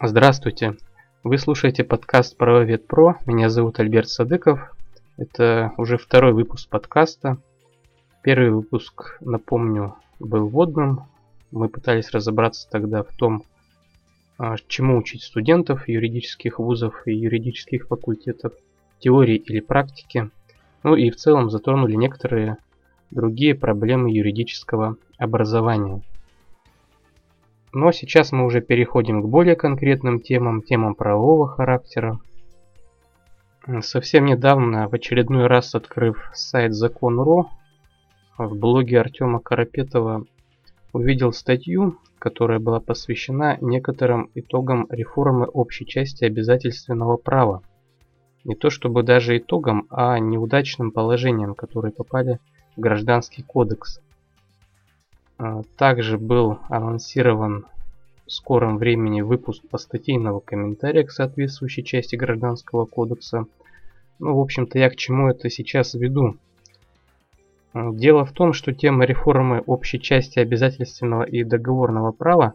Здравствуйте! Вы слушаете подкаст Правовед Про. Меня зовут Альберт Садыков. Это уже второй выпуск подкаста. Первый выпуск, напомню, был вводным. Мы пытались разобраться тогда в том, а, чему учить студентов юридических вузов и юридических факультетов, теории или практики. Ну и в целом затронули некоторые другие проблемы юридического образования. Но сейчас мы уже переходим к более конкретным темам, темам правового характера. Совсем недавно, в очередной раз открыв сайт Закон.ру, в блоге Артема Карапетова увидел статью, которая была посвящена некоторым итогам реформы общей части обязательственного права. Не то чтобы даже итогам, а неудачным положениям, которые попали в Гражданский кодекс. А, также был анонсирован в скором времени выпуск постатейного комментария к соответствующей части Гражданского кодекса. Ну, в общем-то, я к чему это сейчас веду. А, дело в том, что тема реформы общей части обязательственного и договорного права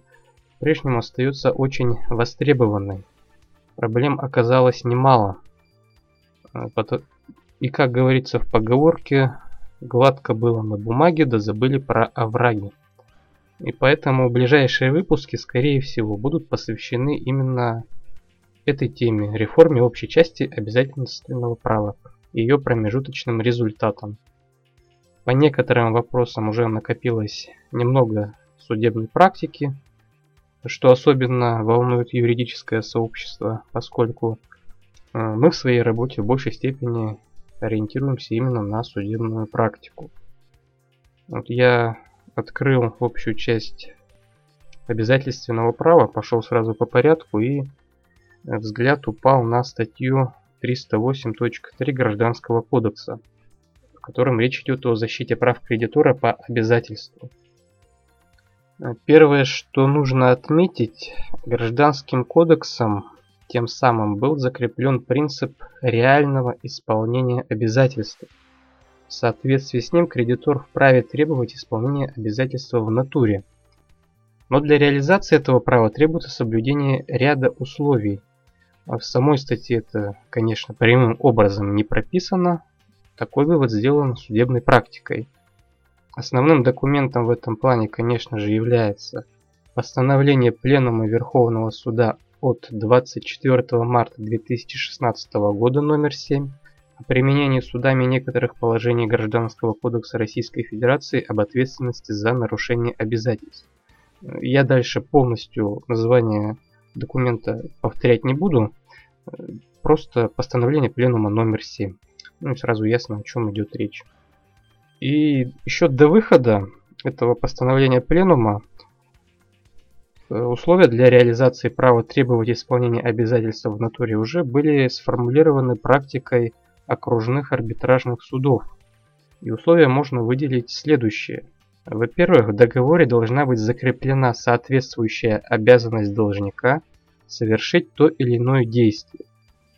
по-прежнему остается очень востребованной. Проблем оказалось немало. А, и как говорится в поговорке, Гладко было на бумаге, да забыли про овраги. И поэтому ближайшие выпуски, скорее всего, будут посвящены именно этой теме, реформе общей части обязательственного права и ее промежуточным результатам. По некоторым вопросам уже накопилось немного судебной практики, что особенно волнует юридическое сообщество, поскольку э, мы в своей работе в большей степени ориентируемся именно на судебную практику. Вот я открыл общую часть обязательственного права, пошел сразу по порядку и взгляд упал на статью 308.3 Гражданского кодекса, в котором речь идет о защите прав кредитора по обязательству. Первое, что нужно отметить, Гражданским кодексом тем самым был закреплен принцип реального исполнения обязательств. В соответствии с ним кредитор вправе требовать исполнения обязательства в натуре. Но для реализации этого права требуется соблюдение ряда условий. А в самой статье это, конечно, прямым образом не прописано. Такой вывод сделан судебной практикой. Основным документом в этом плане, конечно же, является постановление Пленума Верховного Суда от 24 марта 2016 года номер 7 о применении судами некоторых положений Гражданского кодекса Российской Федерации об ответственности за нарушение обязательств. Я дальше полностью название документа повторять не буду, просто постановление пленума номер 7. Ну и сразу ясно, о чем идет речь. И еще до выхода этого постановления пленума условия для реализации права требовать исполнения обязательств в натуре уже были сформулированы практикой окружных арбитражных судов. И условия можно выделить следующие. Во-первых, в договоре должна быть закреплена соответствующая обязанность должника совершить то или иное действие.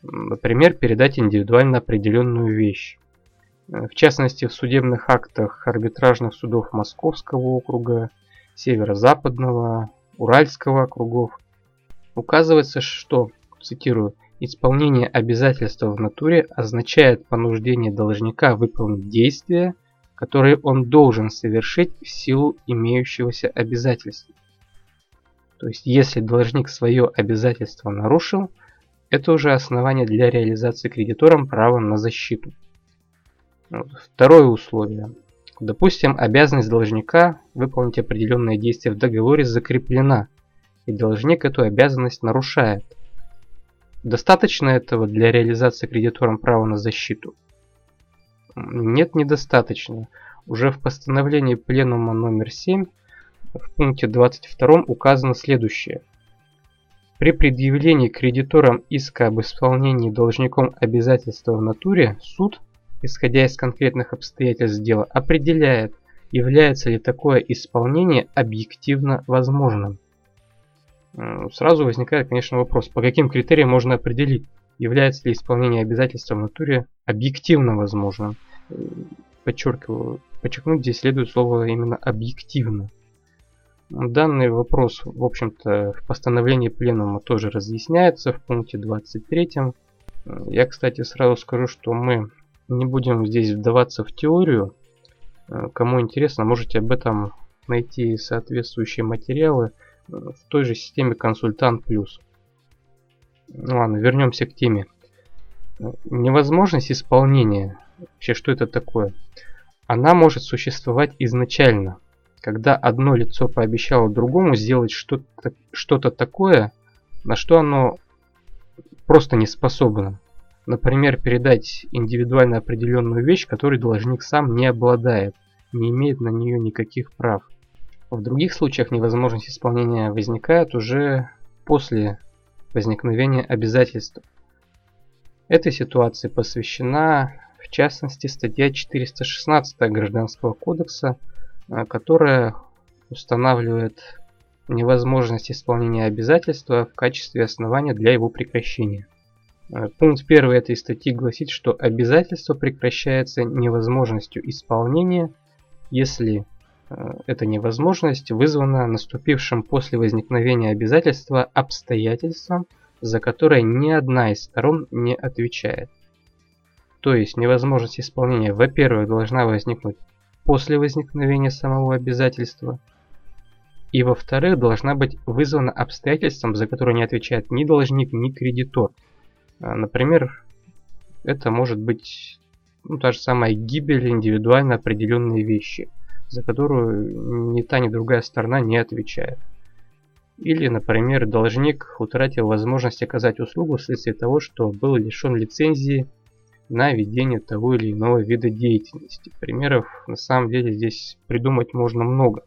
Например, передать индивидуально определенную вещь. В частности, в судебных актах арбитражных судов Московского округа, Северо-Западного, Уральского округов. Указывается, что, цитирую, исполнение обязательства в натуре означает понуждение должника выполнить действия, которые он должен совершить в силу имеющегося обязательства. То есть, если должник свое обязательство нарушил, это уже основание для реализации кредитором права на защиту. Второе условие. Допустим, обязанность должника выполнить определенное действие в договоре закреплена, и должник эту обязанность нарушает. Достаточно этого для реализации кредитором права на защиту? Нет, недостаточно. Уже в постановлении пленума номер 7 в пункте 22 указано следующее. При предъявлении кредиторам иска об исполнении должником обязательства в натуре суд исходя из конкретных обстоятельств дела, определяет, является ли такое исполнение объективно возможным. Сразу возникает, конечно, вопрос, по каким критериям можно определить, является ли исполнение обязательства в натуре объективно возможным. Подчеркиваю, подчеркнуть здесь следует слово именно объективно. Данный вопрос, в общем-то, в постановлении пленума тоже разъясняется в пункте 23. Я, кстати, сразу скажу, что мы не будем здесь вдаваться в теорию. Кому интересно, можете об этом найти соответствующие материалы в той же системе Консультант Плюс. Ладно, вернемся к теме. Невозможность исполнения, вообще что это такое? Она может существовать изначально – когда одно лицо пообещало другому сделать что-то что такое, на что оно просто не способно. Например, передать индивидуально определенную вещь, которой должник сам не обладает, не имеет на нее никаких прав. В других случаях невозможность исполнения возникает уже после возникновения обязательств. Этой ситуации посвящена, в частности, статья 416 Гражданского кодекса – а, которая устанавливает невозможность исполнения обязательства в качестве основания для его прекращения. А, пункт 1 этой статьи гласит, что обязательство прекращается невозможностью исполнения, если а, эта невозможность вызвана наступившим после возникновения обязательства обстоятельством, за которое ни одна из сторон не отвечает. То есть невозможность исполнения, во-первых, должна возникнуть после возникновения самого обязательства. И во-вторых, должна быть вызвана обстоятельством, за которое не отвечает ни должник, ни кредитор. А, например, это может быть ну, та же самая гибель индивидуально определенной вещи, за которую ни та, ни другая сторона не отвечает. Или, например, должник утратил возможность оказать услугу вследствие того, что был лишен лицензии на ведение того или иного вида деятельности. Примеров на самом деле здесь придумать можно много.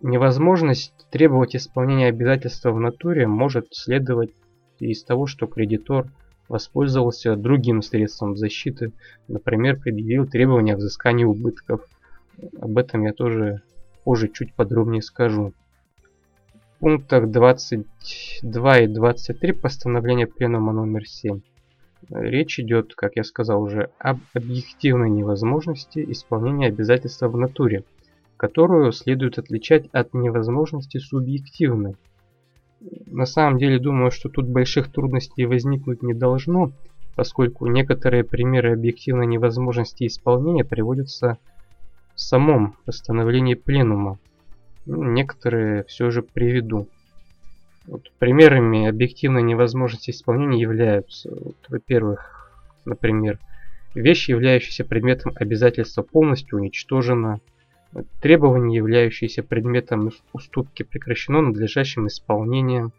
Невозможность требовать исполнения обязательства в натуре может следовать из того, что кредитор воспользовался другим средством защиты, например, предъявил требования к взысканию убытков. Об этом я тоже позже чуть подробнее скажу. В пунктах 22 и 23 постановления Пленума номер 7 Речь идет, как я сказал уже, об объективной невозможности исполнения обязательства в натуре, которую следует отличать от невозможности субъективной. На самом деле думаю, что тут больших трудностей возникнуть не должно, поскольку некоторые примеры объективной невозможности исполнения приводятся в самом постановлении пленума. Некоторые все же приведу. Вот примерами объективной невозможности исполнения являются, вот, во-первых, например, вещь, являющаяся предметом обязательства, полностью уничтожена, требование, являющееся предметом уступки, прекращено надлежащим исполнением,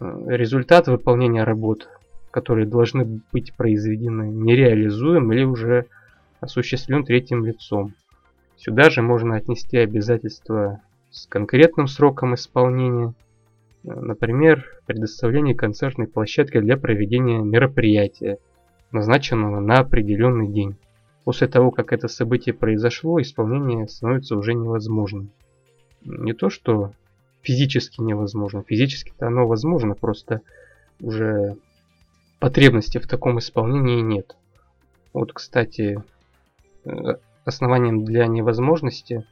результат выполнения работ, которые должны быть произведены, нереализуем или уже осуществлен третьим лицом. Сюда же можно отнести обязательства с конкретным сроком исполнения – Например, предоставление концертной площадки для проведения мероприятия, назначенного на определенный день. После того, как это событие произошло, исполнение становится уже невозможным. Не то, что физически невозможно. Физически-то оно возможно, просто уже потребности в таком исполнении нет. Вот, кстати, э, основанием для невозможности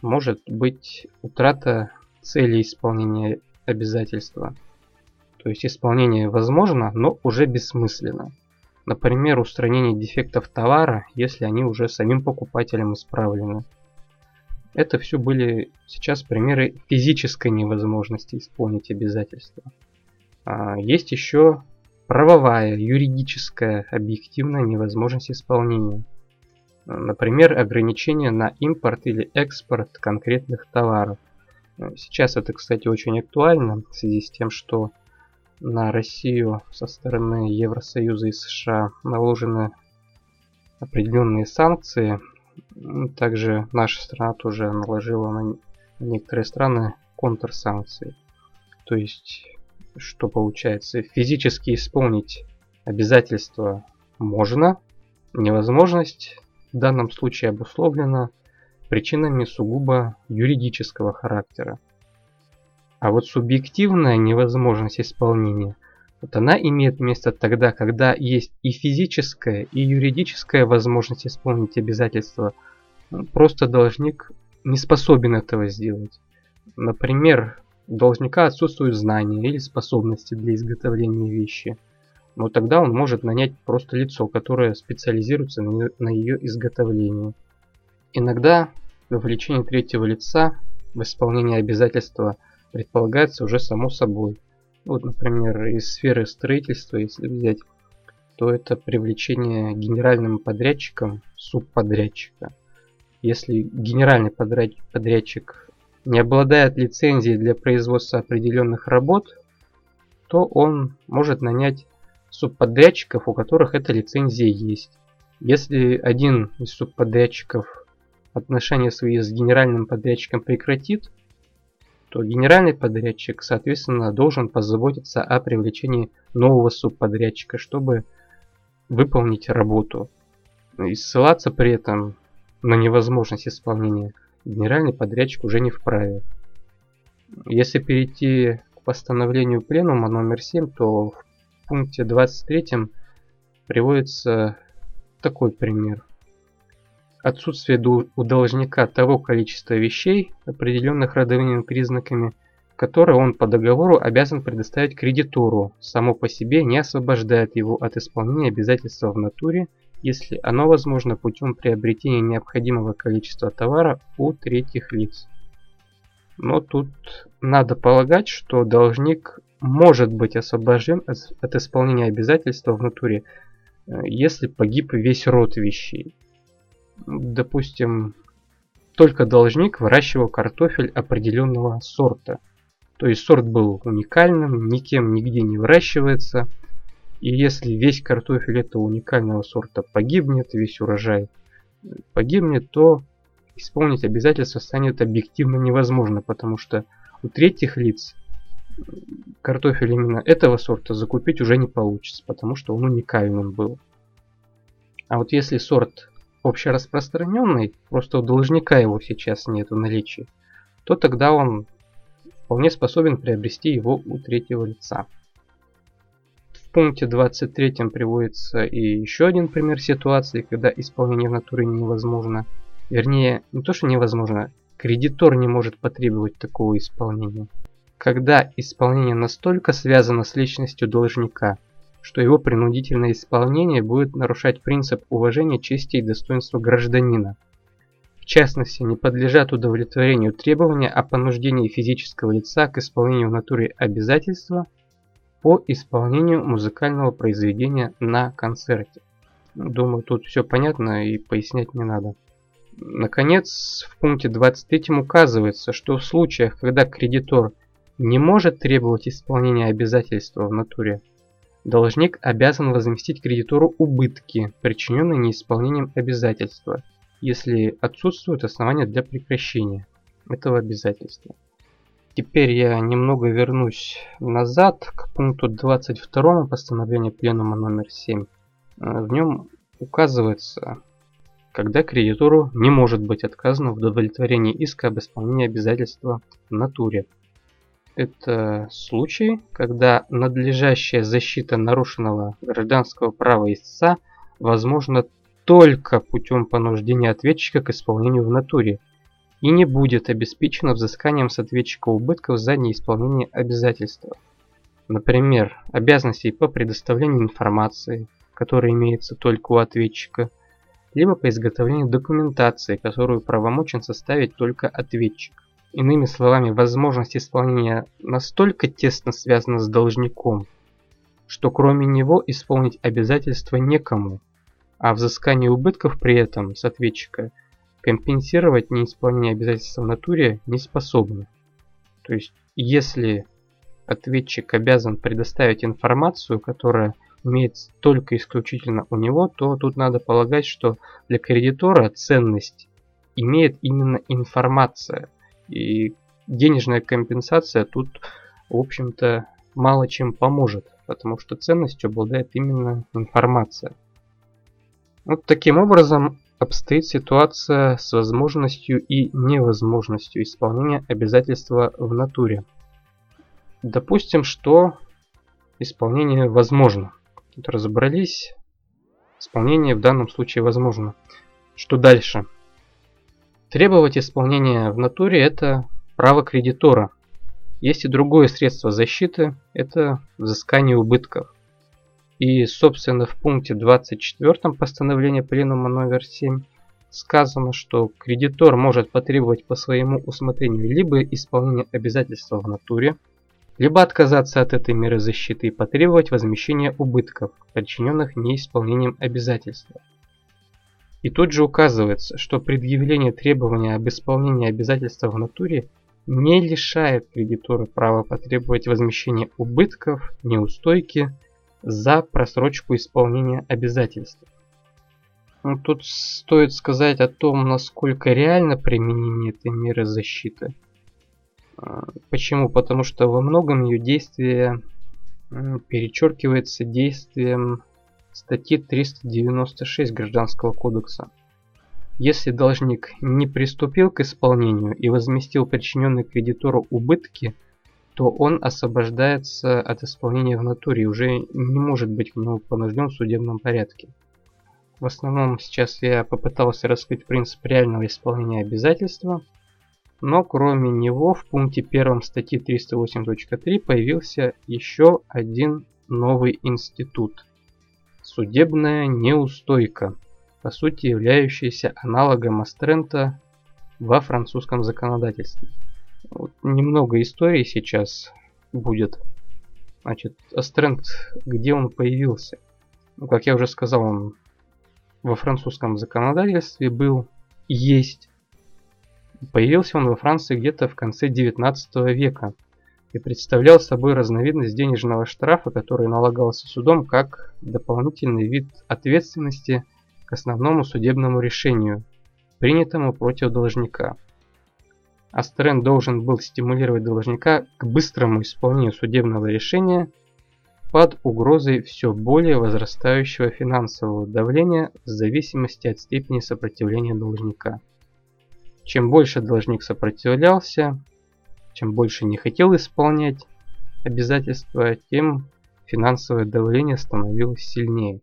может быть утрата цели исполнения обязательства. То есть исполнение возможно, но уже бессмысленно. Например, устранение дефектов товара, если они уже самим покупателем исправлены. Это все были сейчас примеры физической невозможности исполнить обязательства. А есть еще правовая, юридическая, объективная невозможность исполнения. Например, ограничение на импорт или экспорт конкретных товаров – Сейчас это, кстати, очень актуально в связи с тем, что на Россию со стороны Евросоюза и США наложены определенные санкции. Также наша страна тоже наложила на некоторые страны контрсанкции. То есть, что получается, физически исполнить обязательства можно, невозможность в данном случае обусловлена причинами сугубо юридического характера. А вот субъективная невозможность исполнения, вот она имеет место тогда, когда есть и физическая, и юридическая возможность исполнить обязательства. Ну, просто должник не способен этого сделать. Например, у должника отсутствуют знания или способности для изготовления вещи. Но тогда он может нанять просто лицо, которое специализируется на ее изготовлении. Иногда вовлечение третьего лица в исполнение обязательства предполагается уже само собой. Вот, например, из сферы строительства, если взять, то это привлечение генеральным подрядчиком субподрядчика. Если генеральный подрядчик не обладает лицензией для производства определенных работ, то он может нанять субподрядчиков, у которых эта лицензия есть. Если один из субподрядчиков отношения свои с генеральным подрядчиком прекратит, то генеральный подрядчик, соответственно, должен позаботиться о привлечении нового субподрядчика, чтобы выполнить работу. И ссылаться при этом на невозможность исполнения генеральный подрядчик уже не вправе. Если перейти к постановлению пленума номер 7, то в пункте 23 приводится такой пример. Отсутствие у должника того количества вещей, определенных родовыми признаками, которые он по договору обязан предоставить кредитору, само по себе не освобождает его от исполнения обязательства в натуре – если оно возможно путем приобретения необходимого количества товара у третьих лиц. Но тут надо полагать, что должник может быть освобожден от исполнения обязательства в натуре, э, если погиб весь род вещей. Допустим, только должник выращивал картофель определенного сорта. То есть сорт был уникальным, никем нигде не выращивается – и если весь картофель этого уникального сорта погибнет, весь урожай погибнет, то исполнить обязательства станет объективно невозможно, потому что у третьих лиц картофель именно этого сорта закупить уже не получится, потому что он уникальным был. А вот если сорт общераспространенный, просто у должника его сейчас нет в наличии, то тогда он вполне способен приобрести его у третьего лица пункте 23 приводится и еще один пример ситуации, когда исполнение в натуре невозможно. Вернее, не то что невозможно, кредитор не может потребовать такого исполнения. Когда исполнение настолько связано с личностью должника, что его принудительное исполнение будет нарушать принцип уважения чести и достоинства гражданина. В частности, не подлежат удовлетворению требования о понуждении физического лица к исполнению в натуре обязательства – по исполнению музыкального произведения на концерте. Думаю, тут все понятно и пояснять не надо. Наконец, в пункте 23 указывается, что в случаях, когда кредитор не может требовать исполнения обязательства в натуре, должник обязан возместить кредитору убытки, причиненные неисполнением обязательства, если отсутствуют основания для прекращения этого обязательства. Теперь я немного вернусь назад к пункту 22 постановления Пленума номер 7. Э, в нем указывается, когда кредитору не может быть отказано в удовлетворении иска об исполнении обязательства в натуре. Это случай, когда надлежащая защита нарушенного гражданского права истца возможна только путем понуждения ответчика к исполнению в натуре – и не будет обеспечено взысканием с ответчика убытков за неисполнение обязательства. Например, обязанностей по предоставлению информации, которая имеется только у ответчика, либо по изготовлению документации, которую правомочен составить только ответчик. Иными словами, возможность исполнения настолько тесно связана с должником, что кроме него исполнить обязательства некому, а взыскание убытков при этом с ответчика компенсировать неисполнение обязательств в натуре не способны. То есть, если ответчик обязан предоставить информацию, которая имеется только исключительно у него, то тут надо полагать, что для кредитора ценность имеет именно информация. И денежная компенсация тут, в общем-то, мало чем поможет, потому что ценностью обладает именно информация. Вот таким образом обстоит ситуация с возможностью и невозможностью исполнения обязательства в натуре. Допустим, что исполнение возможно. Тут разобрались. Исполнение в данном случае возможно. Что дальше? Требовать исполнения в натуре – это право кредитора. Есть и другое средство защиты – это взыскание убытков. И, собственно, в пункте 24 постановления Пленума номер 7 сказано, что кредитор может потребовать по своему усмотрению либо исполнение обязательства в натуре, либо отказаться от этой меры защиты и потребовать возмещения убытков, причиненных неисполнением обязательства. И тут же указывается, что предъявление требования об исполнении обязательства в натуре не лишает кредитора права потребовать возмещения убытков, неустойки за просрочку исполнения обязательств. Ну, тут стоит сказать о том, насколько реально применение этой меры защиты. А, почему? Потому что во многом ее действие перечеркивается действием статьи 396 Гражданского кодекса. Если должник не приступил к исполнению и возместил причиненные кредитору убытки, то он освобождается от исполнения в натуре и уже не может быть к нему понужден в судебном порядке. В основном сейчас я попытался раскрыть принцип реального исполнения обязательства, но кроме него в пункте 1 статьи 308.3 появился еще один новый институт – судебная неустойка, по сути являющаяся аналогом Астрента во французском законодательстве. Вот немного истории сейчас будет. Значит, Астрент, где он появился? Ну, как я уже сказал, он во французском законодательстве был, есть. Появился он во Франции где-то в конце 19 века и представлял собой разновидность денежного штрафа, который налагался судом как дополнительный вид ответственности к основному судебному решению, принятому против должника. Астрен должен был стимулировать должника к быстрому исполнению судебного решения под угрозой все более возрастающего финансового давления в зависимости от степени сопротивления должника. Чем больше должник сопротивлялся, чем больше не хотел исполнять обязательства, тем финансовое давление становилось сильнее.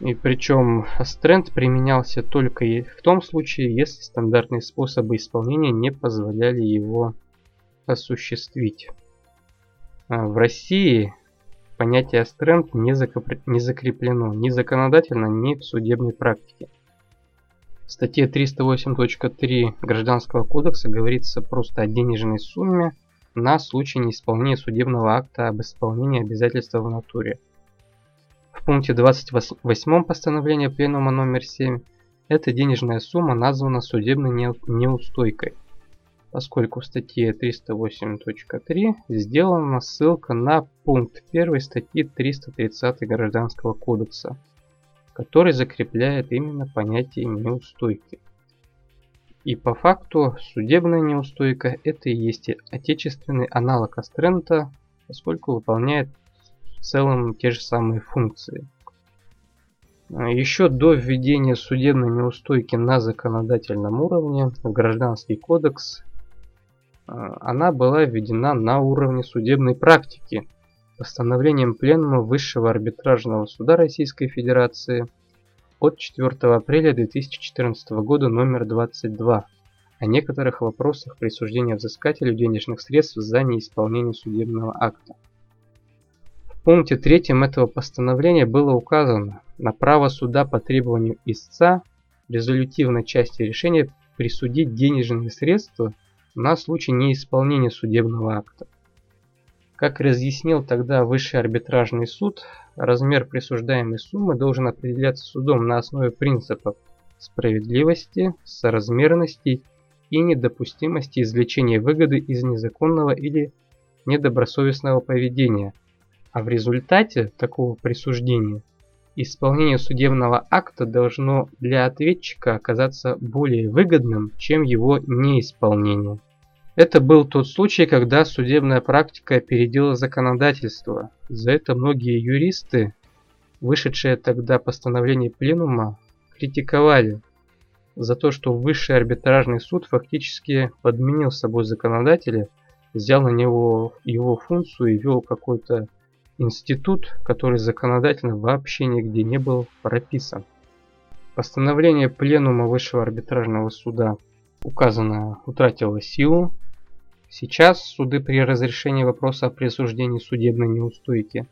И причем стренд применялся только в том случае, если стандартные способы исполнения не позволяли его осуществить. А в России понятие стренд не, не закреплено ни законодательно, ни в судебной практике. В статье 308.3 Гражданского кодекса говорится просто о денежной сумме на случай неисполнения судебного акта об исполнении обязательства в натуре. В пункте 28 постановления Пленума номер 7 эта денежная сумма названа судебной неустойкой, поскольку в статье 308.3 сделана ссылка на пункт 1 статьи 330 Гражданского кодекса, который закрепляет именно понятие неустойки. И по факту судебная неустойка это и есть отечественный аналог Астрента, поскольку выполняет целом те же самые функции. Еще до введения судебной неустойки на законодательном уровне в Гражданский кодекс а, она была введена на уровне судебной практики постановлением Пленума Высшего арбитражного суда Российской Федерации от 4 апреля 2014 года номер 22 о некоторых вопросах присуждения взыскателю денежных средств за неисполнение судебного акта пункте 3 этого постановления было указано на право суда по требованию истца в резолютивной части решения присудить денежные средства на случай неисполнения судебного акта. Как разъяснил тогда Высший арбитражный суд, размер присуждаемой суммы должен определяться судом на основе принципов справедливости, соразмерности и недопустимости извлечения выгоды из незаконного или недобросовестного поведения – а в результате такого присуждения исполнение судебного акта должно для ответчика оказаться более выгодным, чем его неисполнение. Это был тот случай, когда судебная практика опередила законодательство. За это многие юристы, вышедшие тогда постановление пленума, критиковали за то, что высший арбитражный суд фактически подменил собой законодателя, взял на него его функцию и вел какой-то институт, который законодательно вообще нигде не был прописан. Постановление Пленума Высшего арбитражного суда указанное утратило силу. Сейчас суды при разрешении вопроса о присуждении судебной неустойки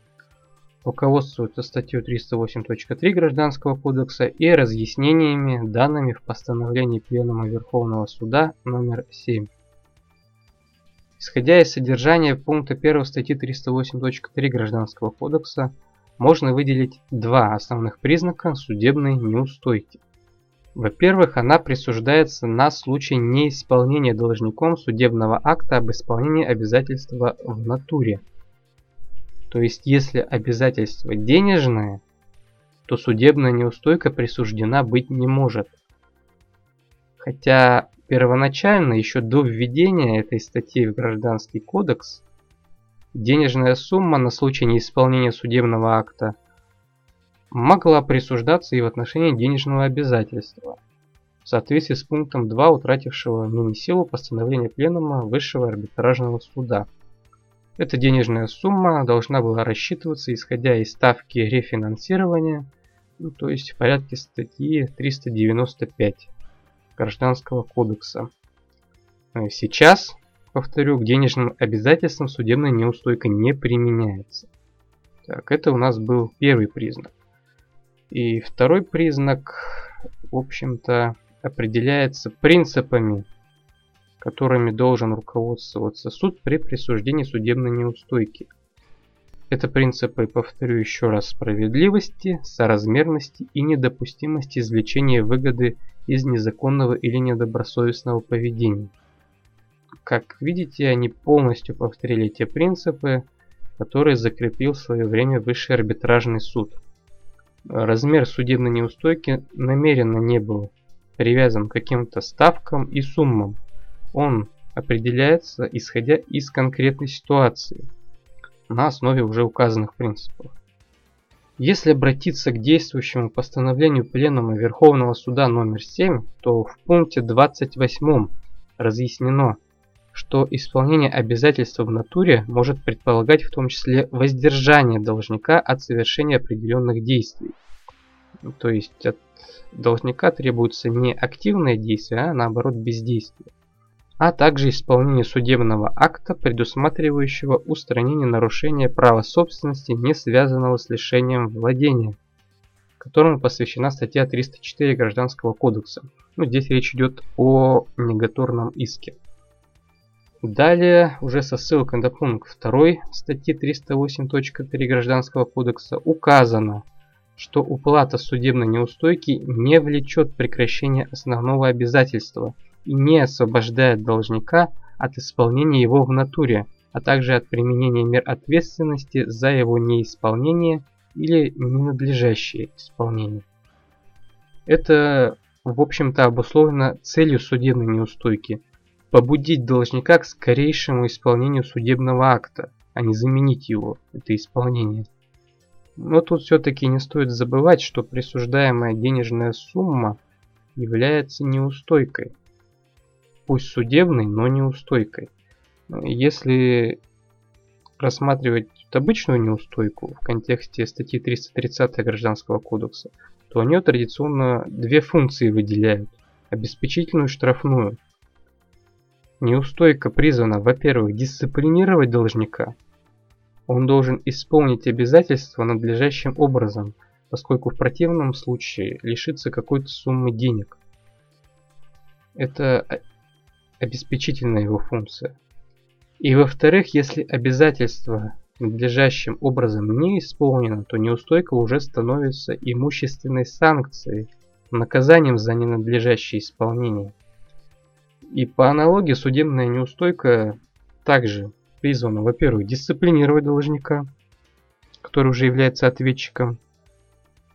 руководствуются статьей 308.3 Гражданского кодекса и разъяснениями, данными в постановлении Пленума Верховного Суда номер 7. Исходя из содержания пункта 1 статьи 308.3 Гражданского кодекса, можно выделить два основных признака судебной неустойки. Во-первых, она присуждается на случай неисполнения должником судебного акта об исполнении обязательства в натуре. То есть, если обязательство денежное, то судебная неустойка присуждена быть не может. Хотя Первоначально, еще до введения этой статьи в Гражданский кодекс, денежная сумма на случай неисполнения судебного акта могла присуждаться и в отношении денежного обязательства, в соответствии с пунктом 2 утратившего ныне силу постановления Пленума Высшего арбитражного суда. Эта денежная сумма должна была рассчитываться исходя из ставки рефинансирования, ну, то есть в порядке статьи 395. Гражданского кодекса. Э, сейчас, повторю, к денежным обязательствам судебная неустойка не применяется. Так, это у нас был первый признак. И второй признак, в общем-то, определяется принципами, которыми должен руководствоваться суд при присуждении судебной неустойки. Это принципы, повторю еще раз, справедливости, соразмерности и недопустимости извлечения выгоды из незаконного или недобросовестного поведения. Как видите, они полностью повторили те принципы, которые закрепил в свое время Высший арбитражный суд. Размер судебной неустойки намеренно не был привязан к каким-то ставкам и суммам. Он определяется исходя из конкретной ситуации на основе уже указанных принципов. Если обратиться к действующему постановлению Пленума Верховного Суда номер 7, то в пункте 28 разъяснено, что исполнение обязательства в натуре может предполагать в том числе воздержание должника от совершения определенных действий. То есть от должника требуется не активное действие, а наоборот бездействие а также исполнение судебного акта, предусматривающего устранение нарушения права собственности, не связанного с лишением владения, которому посвящена статья 304 Гражданского кодекса. Ну, здесь речь идет о негаторном иске. Далее, уже со ссылкой на пункт 2 статьи 308.3 Гражданского кодекса указано, что уплата судебной неустойки не влечет прекращения основного обязательства – и не освобождает должника от исполнения его в натуре, а также от применения мер ответственности за его неисполнение или ненадлежащее исполнение. Это, в общем-то, обусловлено целью судебной неустойки – побудить должника к скорейшему исполнению судебного акта, а не заменить его, это исполнение. Но тут все-таки не стоит забывать, что присуждаемая денежная сумма является неустойкой пусть судебной, но неустойкой. Если рассматривать обычную неустойку в контексте статьи 330 Гражданского кодекса, то у традиционно две функции выделяют – обеспечительную и штрафную. Неустойка призвана, во-первых, дисциплинировать должника. Он должен исполнить обязательства надлежащим образом, поскольку в противном случае лишится какой-то суммы денег. Это обеспечительная его функция. И во-вторых, если обязательство надлежащим образом не исполнено, то неустойка уже становится имущественной санкцией, наказанием за ненадлежащее исполнение. И по аналогии судебная неустойка также призвана, во-первых, дисциплинировать должника, который уже является ответчиком,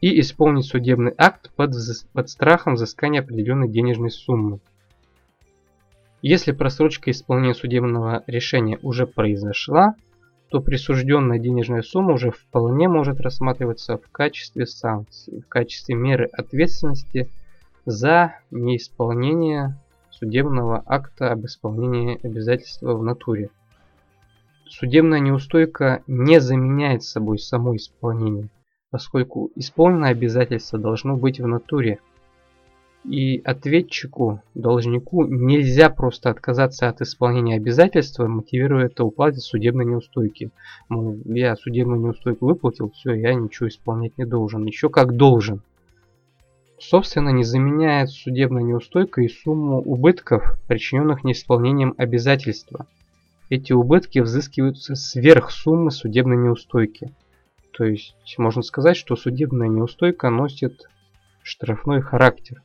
и исполнить судебный акт под, под страхом взыскания определенной денежной суммы. Если просрочка исполнения судебного решения уже произошла, то присужденная денежная сумма уже вполне может рассматриваться в качестве санкции, в качестве меры ответственности за неисполнение судебного акта об исполнении обязательства в натуре. Судебная неустойка не заменяет собой само исполнение, поскольку исполненное обязательство должно быть в натуре, И ответчику, должнику нельзя просто отказаться от исполнения обязательства, мотивируя это уплатой судебной неустойки. Мол, я судебную неустойку выплатил, все, я ничего исполнять не должен. Еще как должен. Собственно, не заменяет судебная неустойка и сумму убытков, причиненных неисполнением обязательства. Эти убытки взыскиваются сверх суммы судебной неустойки. То есть, можно сказать, что судебная неустойка носит штрафной характер.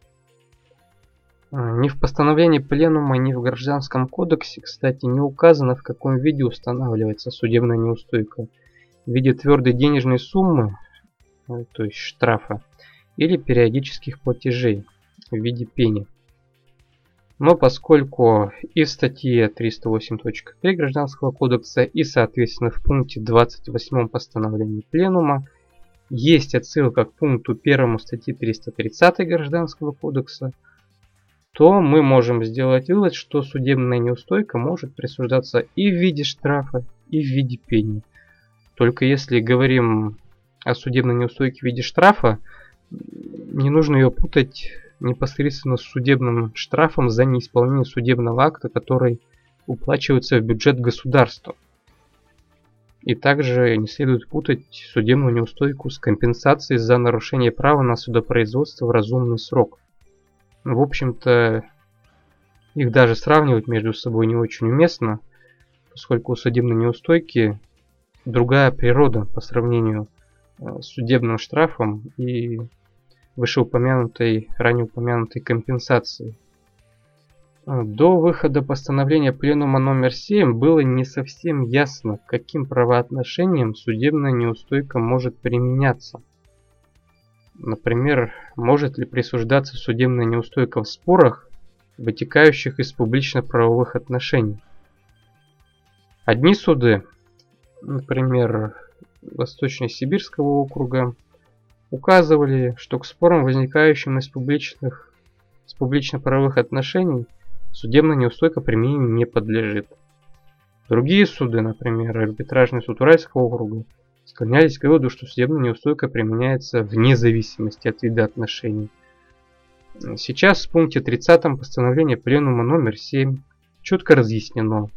А, ни в постановлении пленума, ни в Гражданском кодексе, кстати, не указано, в каком виде устанавливается судебная неустойка. В виде твердой денежной суммы, э, то есть штрафа, или периодических платежей в виде пени. Но поскольку и в статье 308.3 Гражданского кодекса, и соответственно в пункте 28 постановления Пленума есть отсылка к пункту 1 статьи 330 Гражданского кодекса, то мы можем сделать вывод, что судебная неустойка может присуждаться и в виде штрафа, и в виде пени. Только если говорим о судебной неустойке в виде штрафа, не нужно ее путать непосредственно с судебным штрафом за неисполнение судебного акта, который уплачивается в бюджет государства. И также не следует путать судебную неустойку с компенсацией за нарушение права на судопроизводство в разумный срок. В общем-то, их даже сравнивать между собой не очень уместно, поскольку у судебной неустойки другая природа по сравнению э, с судебным штрафом и вышеупомянутой, ранее упомянутой компенсации. Э, до выхода постановления Пленума номер 7 было не совсем ясно, каким правоотношением судебная неустойка может применяться – Например, может ли присуждаться судебная неустойка в спорах, вытекающих из публично-правовых отношений? Одни суды, например, Восточно-Сибирского округа, указывали, что к спорам, возникающим из публичных, с публично-правовых отношений, судебная неустойка применению не подлежит. Другие суды, например, арбитражный суд Уральского округа, склонялись к выводу, что судебная неустойка применяется вне зависимости от вида отношений. Сейчас в пункте 30 постановления Пленума номер 7 четко разъяснено,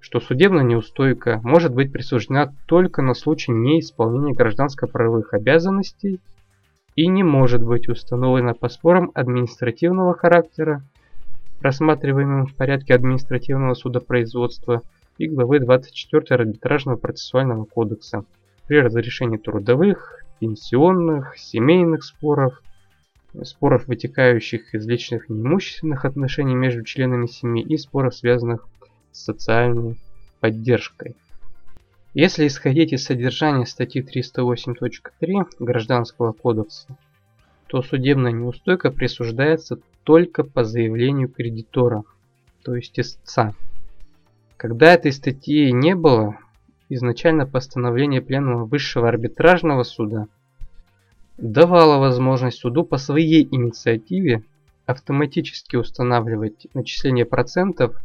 что судебная неустойка может быть присуждена только на случай неисполнения гражданско-правовых обязанностей и не может быть установлена по спорам административного характера, рассматриваемым в порядке административного судопроизводства и главы 24 арбитражного процессуального кодекса при разрешении трудовых, пенсионных, семейных споров, споров, вытекающих из личных неимущественных отношений между членами семьи и споров, связанных социальной поддержкой. Если исходить из содержания статьи 308.3 Гражданского кодекса, то судебная неустойка присуждается только по заявлению кредитора, то есть истца. Когда этой статьи не было, изначально постановление Пленума Высшего арбитражного суда давало возможность суду по своей инициативе автоматически устанавливать начисление процентов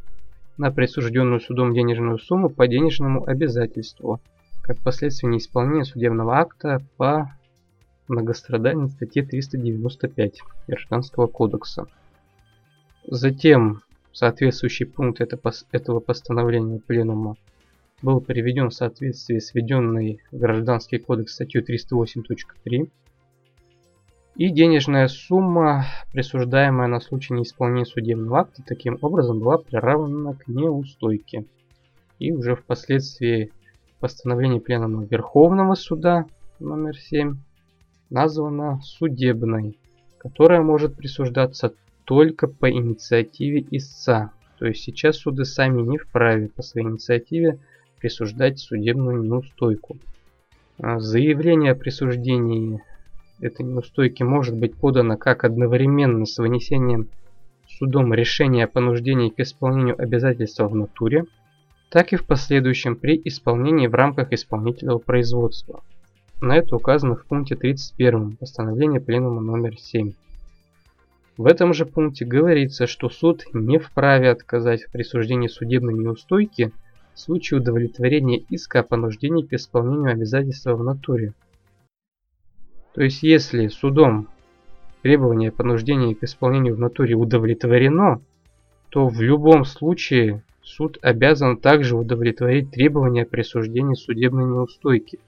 на присужденную судом денежную сумму по денежному обязательству, как последствие неисполнения судебного акта по многострадальной статье 395 Гражданского кодекса. Затем соответствующий пункт этого постановления Пленума был приведен в соответствии с введенной в Гражданский кодекс статью 308.3 и денежная сумма, присуждаемая на случай неисполнения судебного акта, таким образом была приравнена к неустойке. И уже впоследствии постановление Пленума Верховного Суда номер 7 названо судебной, которая может присуждаться только по инициативе истца. То есть сейчас суды сами не вправе по своей инициативе присуждать судебную неустойку. Заявление о присуждении этой неустойки может быть подано как одновременно с вынесением судом решения о понуждении к исполнению обязательства в натуре, так и в последующем при исполнении в рамках исполнительного производства. На это указано в пункте 31 постановления Пленума номер 7. В этом же пункте говорится, что суд не вправе отказать в присуждении судебной неустойки – в случае удовлетворения иска о понуждении к исполнению обязательства в натуре. То есть если судом требование понуждения к исполнению в натуре удовлетворено, то в любом случае суд обязан также удовлетворить требования присуждения судебной неустойки.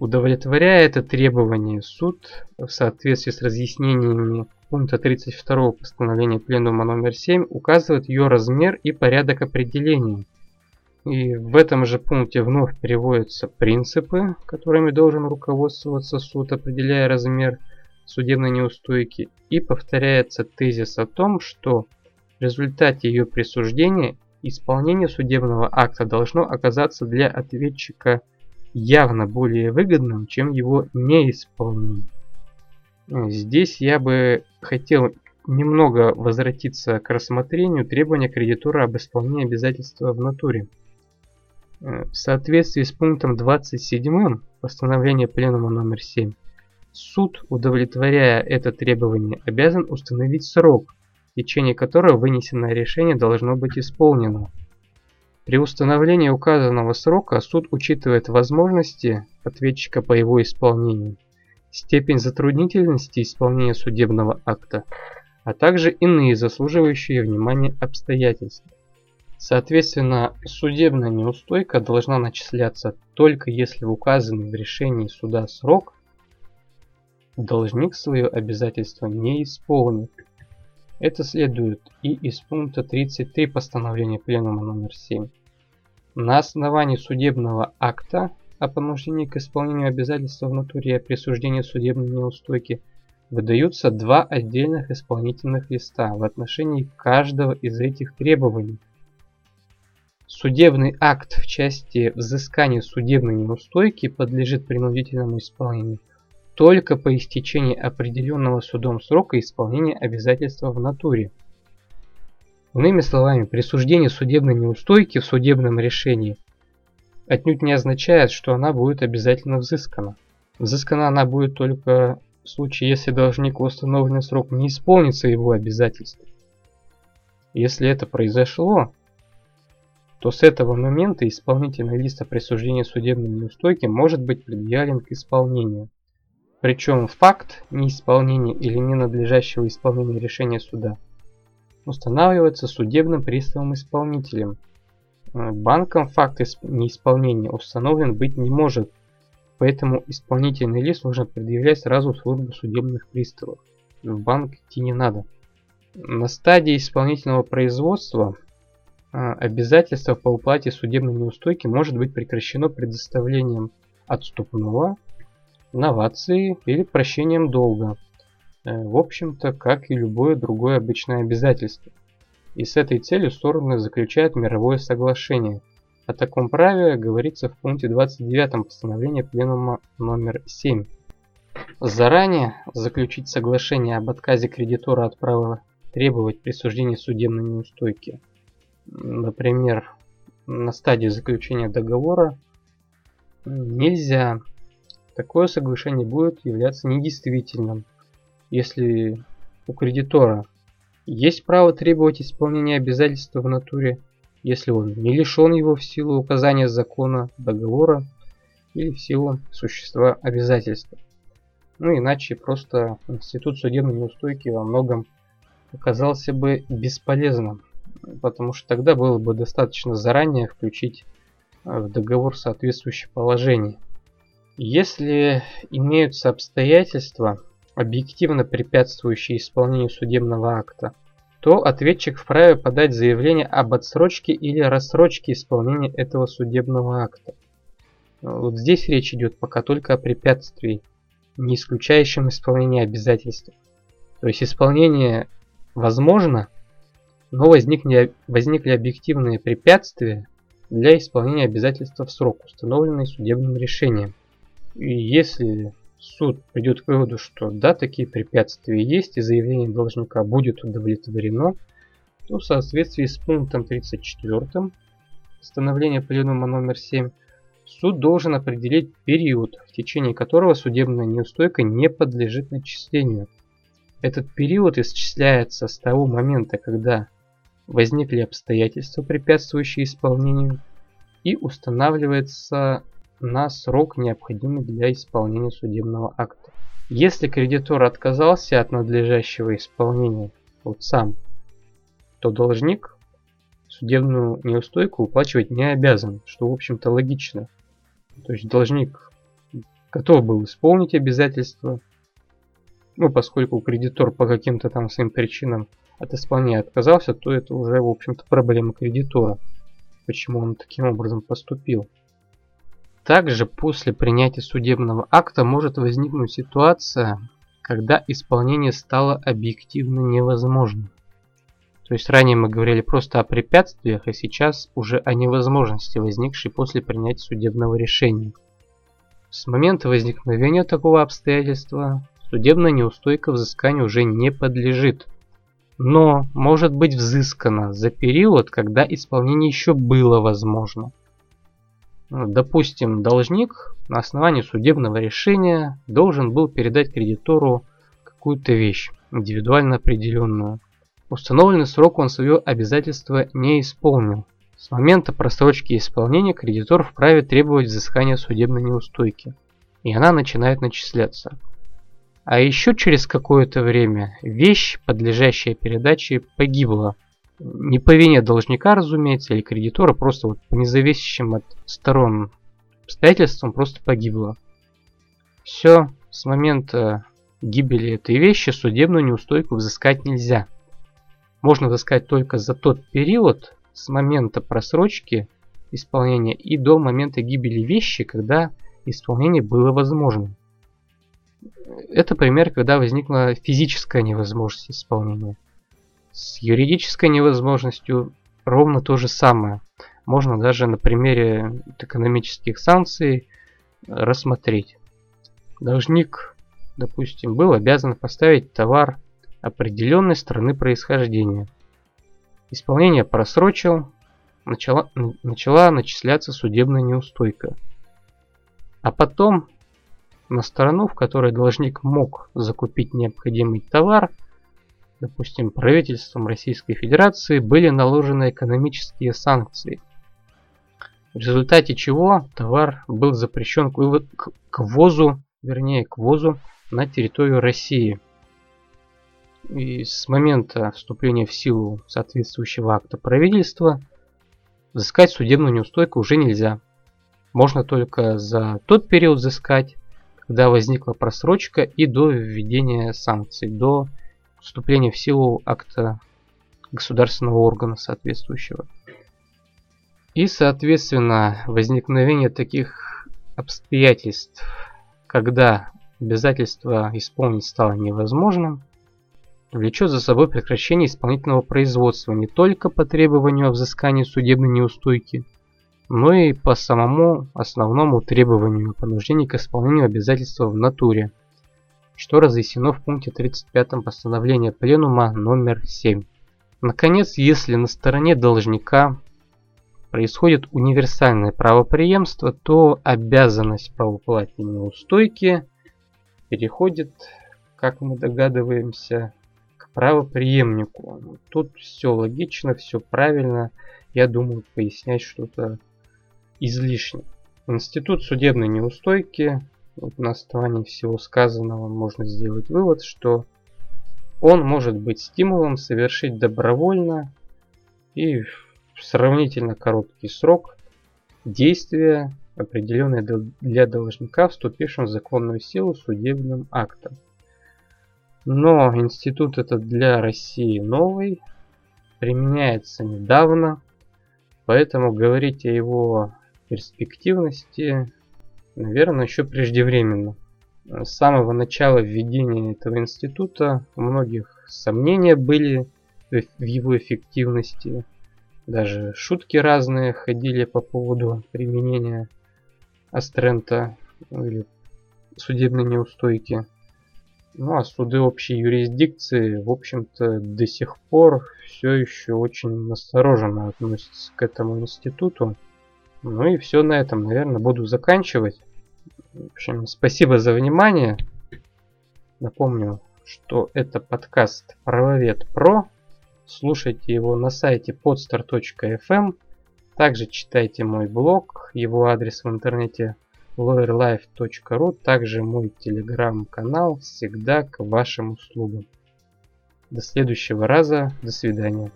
Удовлетворяя это требование, суд в соответствии с разъяснениями пункта 32 постановления Пленума номер 7 указывает ее размер и порядок определения. И в этом же пункте вновь приводятся принципы, которыми должен руководствоваться суд, определяя размер судебной неустойки, и повторяется тезис о том, что в результате ее присуждения исполнение судебного акта должно оказаться для ответчика явно более выгодным, чем его неисполнение. Здесь я бы хотел немного возвратиться к рассмотрению требования кредитора об исполнении обязательства в натуре. В соответствии с пунктом 27 постановления Пленума номер 7, суд, удовлетворяя это требование, обязан установить срок, в течение которого вынесенное решение должно быть исполнено. При установлении указанного срока суд учитывает возможности ответчика по его исполнению, степень затруднительности исполнения судебного акта, а также иные заслуживающие внимания обстоятельства. Соответственно, судебная неустойка должна начисляться только если в указанный в решении суда срок должник свое обязательство не исполнит. Это следует и из пункта 33 постановления Пленума номер 7. На основании судебного акта о понуждении к исполнению обязательства в натуре и о присуждении судебной неустойки выдаются два отдельных исполнительных листа в отношении каждого из этих требований. Судебный акт в части взыскания судебной неустойки подлежит принудительному исполнению только по истечении определенного судом срока исполнения обязательства в натуре. Иными словами, присуждение судебной неустойки в судебном решении отнюдь не означает, что она будет обязательно взыскана. Взыскана она будет только в случае, если должник в установленный срок не исполнит своего обязательства. Если это произошло, то с этого момента исполнительный лист о присуждении судебной неустойки может быть предъявлен к исполнению. Причем факт неисполнения или ненадлежащего исполнения решения суда устанавливается судебным приставом-исполнителем. Э, банком факт неисполнения установлен быть не может, поэтому исполнительный лист нужно предъявлять сразу в службу судебных приставов. В банк идти не надо. На стадии исполнительного производства обязательство по уплате судебной неустойки может быть прекращено предоставлением отступного новации или прощением долга. Э, в общем-то, как и любое другое обычное обязательство. И с этой целью стороны заключают мировое соглашение. О таком праве говорится в пункте 29 постановления Пленума номер 7. Заранее заключить соглашение об отказе кредитора от права требовать присуждения судебной неустойки. Например, на стадии заключения договора нельзя Такое соглашение будет являться недействительным, если у кредитора есть право требовать исполнения обязательства в натуре, если он не лишен его в силу указания закона, договора или в силу существа обязательства. Ну иначе просто институт судебной неустойки во многом оказался бы бесполезным, потому что тогда было бы достаточно заранее включить в договор соответствующее положение. Если имеются обстоятельства, объективно препятствующие исполнению судебного акта, то ответчик вправе подать заявление об отсрочке или рассрочке исполнения этого судебного акта. Вот здесь речь идет пока только о препятствии, не исключающем исполнение обязательств. То есть исполнение возможно, но возникли, возникли объективные препятствия для исполнения обязательства в срок, установленный судебным решением. И если суд придет к выводу, что да, такие препятствия есть, и заявление должника будет удовлетворено, то в соответствии с пунктом 34 постановления пленума номер 7 суд должен определить период, в течение которого судебная неустойка не подлежит начислению. Этот период исчисляется с того момента, когда возникли обстоятельства, препятствующие исполнению, и устанавливается на срок, необходимый для исполнения судебного акта. Если кредитор отказался от надлежащего исполнения, вот сам, то должник судебную неустойку уплачивать не обязан, что в общем-то логично. То есть должник готов был исполнить обязательства, ну поскольку кредитор по каким-то там своим причинам от исполнения отказался, то это уже в общем-то проблема кредитора, почему он таким образом поступил. Также после принятия судебного акта может возникнуть ситуация, когда исполнение стало объективно невозможным. То есть ранее мы говорили просто о препятствиях, а сейчас уже о невозможности, возникшей после принятия судебного решения. С момента возникновения такого обстоятельства судебная неустойка взысканию уже не подлежит, но может быть взыскана за период, когда исполнение еще было возможно. Допустим, должник на основании судебного решения должен был передать кредитору какую-то вещь, индивидуально определенную. Установленный срок он свое обязательство не исполнил. С момента просрочки исполнения кредитор вправе требовать взыскания судебной неустойки, и она начинает начисляться. А еще через какое-то время вещь, подлежащая передаче, погибла – не по вине должника, разумеется, или кредитора, просто вот по независящим от сторон обстоятельствам просто погибло. Все, с момента гибели этой вещи судебную неустойку взыскать нельзя. Можно взыскать только за тот период с момента просрочки исполнения и до момента гибели вещи, когда исполнение было возможным. Это пример, когда возникла физическая невозможность исполнения. С юридической невозможностью ровно то же самое. Можно даже на примере экономических санкций рассмотреть. Должник, допустим, был обязан поставить товар определенной страны происхождения. Исполнение просрочил, начала, начала начисляться судебная неустойка. А потом на сторону, в которой должник мог закупить необходимый товар – допустим, правительством Российской Федерации были наложены экономические санкции, в результате чего товар был запрещен к, к ввозу, вернее, к ввозу на территорию России. И с момента вступления в силу соответствующего акта правительства взыскать судебную неустойку уже нельзя. Можно только за тот период взыскать, когда возникла просрочка и до введения санкций, до вступления в силу акта государственного органа соответствующего. И, соответственно, возникновение таких обстоятельств, когда обязательство исполнить стало невозможным, влечет за собой прекращение исполнительного производства не только по требованию о взыскании судебной неустойки, но и по самому основному требованию понуждения к исполнению обязательства в натуре – что разъяснено в пункте 35 постановления Пленума номер 7. Наконец, если на стороне должника происходит универсальное правопреемство, то обязанность по уплате неустойки переходит, как мы догадываемся, к правопреемнику. Тут все логично, все правильно. Я думаю, пояснять что-то излишне. Институт судебной неустойки вот на основании всего сказанного можно сделать вывод, что он может быть стимулом совершить добровольно и в сравнительно короткий срок действия, определенные для должника, вступившим в законную силу судебным актом. Но институт этот для России новый, применяется недавно, поэтому говорить о его перспективности наверное, еще преждевременно. С самого начала введения этого института у многих сомнения были в его эффективности. Даже шутки разные ходили по поводу применения Астрента или судебной неустойки. Ну а суды общей юрисдикции, в общем-то, до сих пор все еще очень настороженно относятся к этому институту. Ну и все на этом, наверное, буду заканчивать. В общем, спасибо за внимание. Напомню, что это подкаст Правовед Про. Слушайте его на сайте podstar.fm. Также читайте мой блог, его адрес в интернете lawyerlife.ru, также мой телеграм-канал всегда к вашим услугам. До следующего раза, до свидания.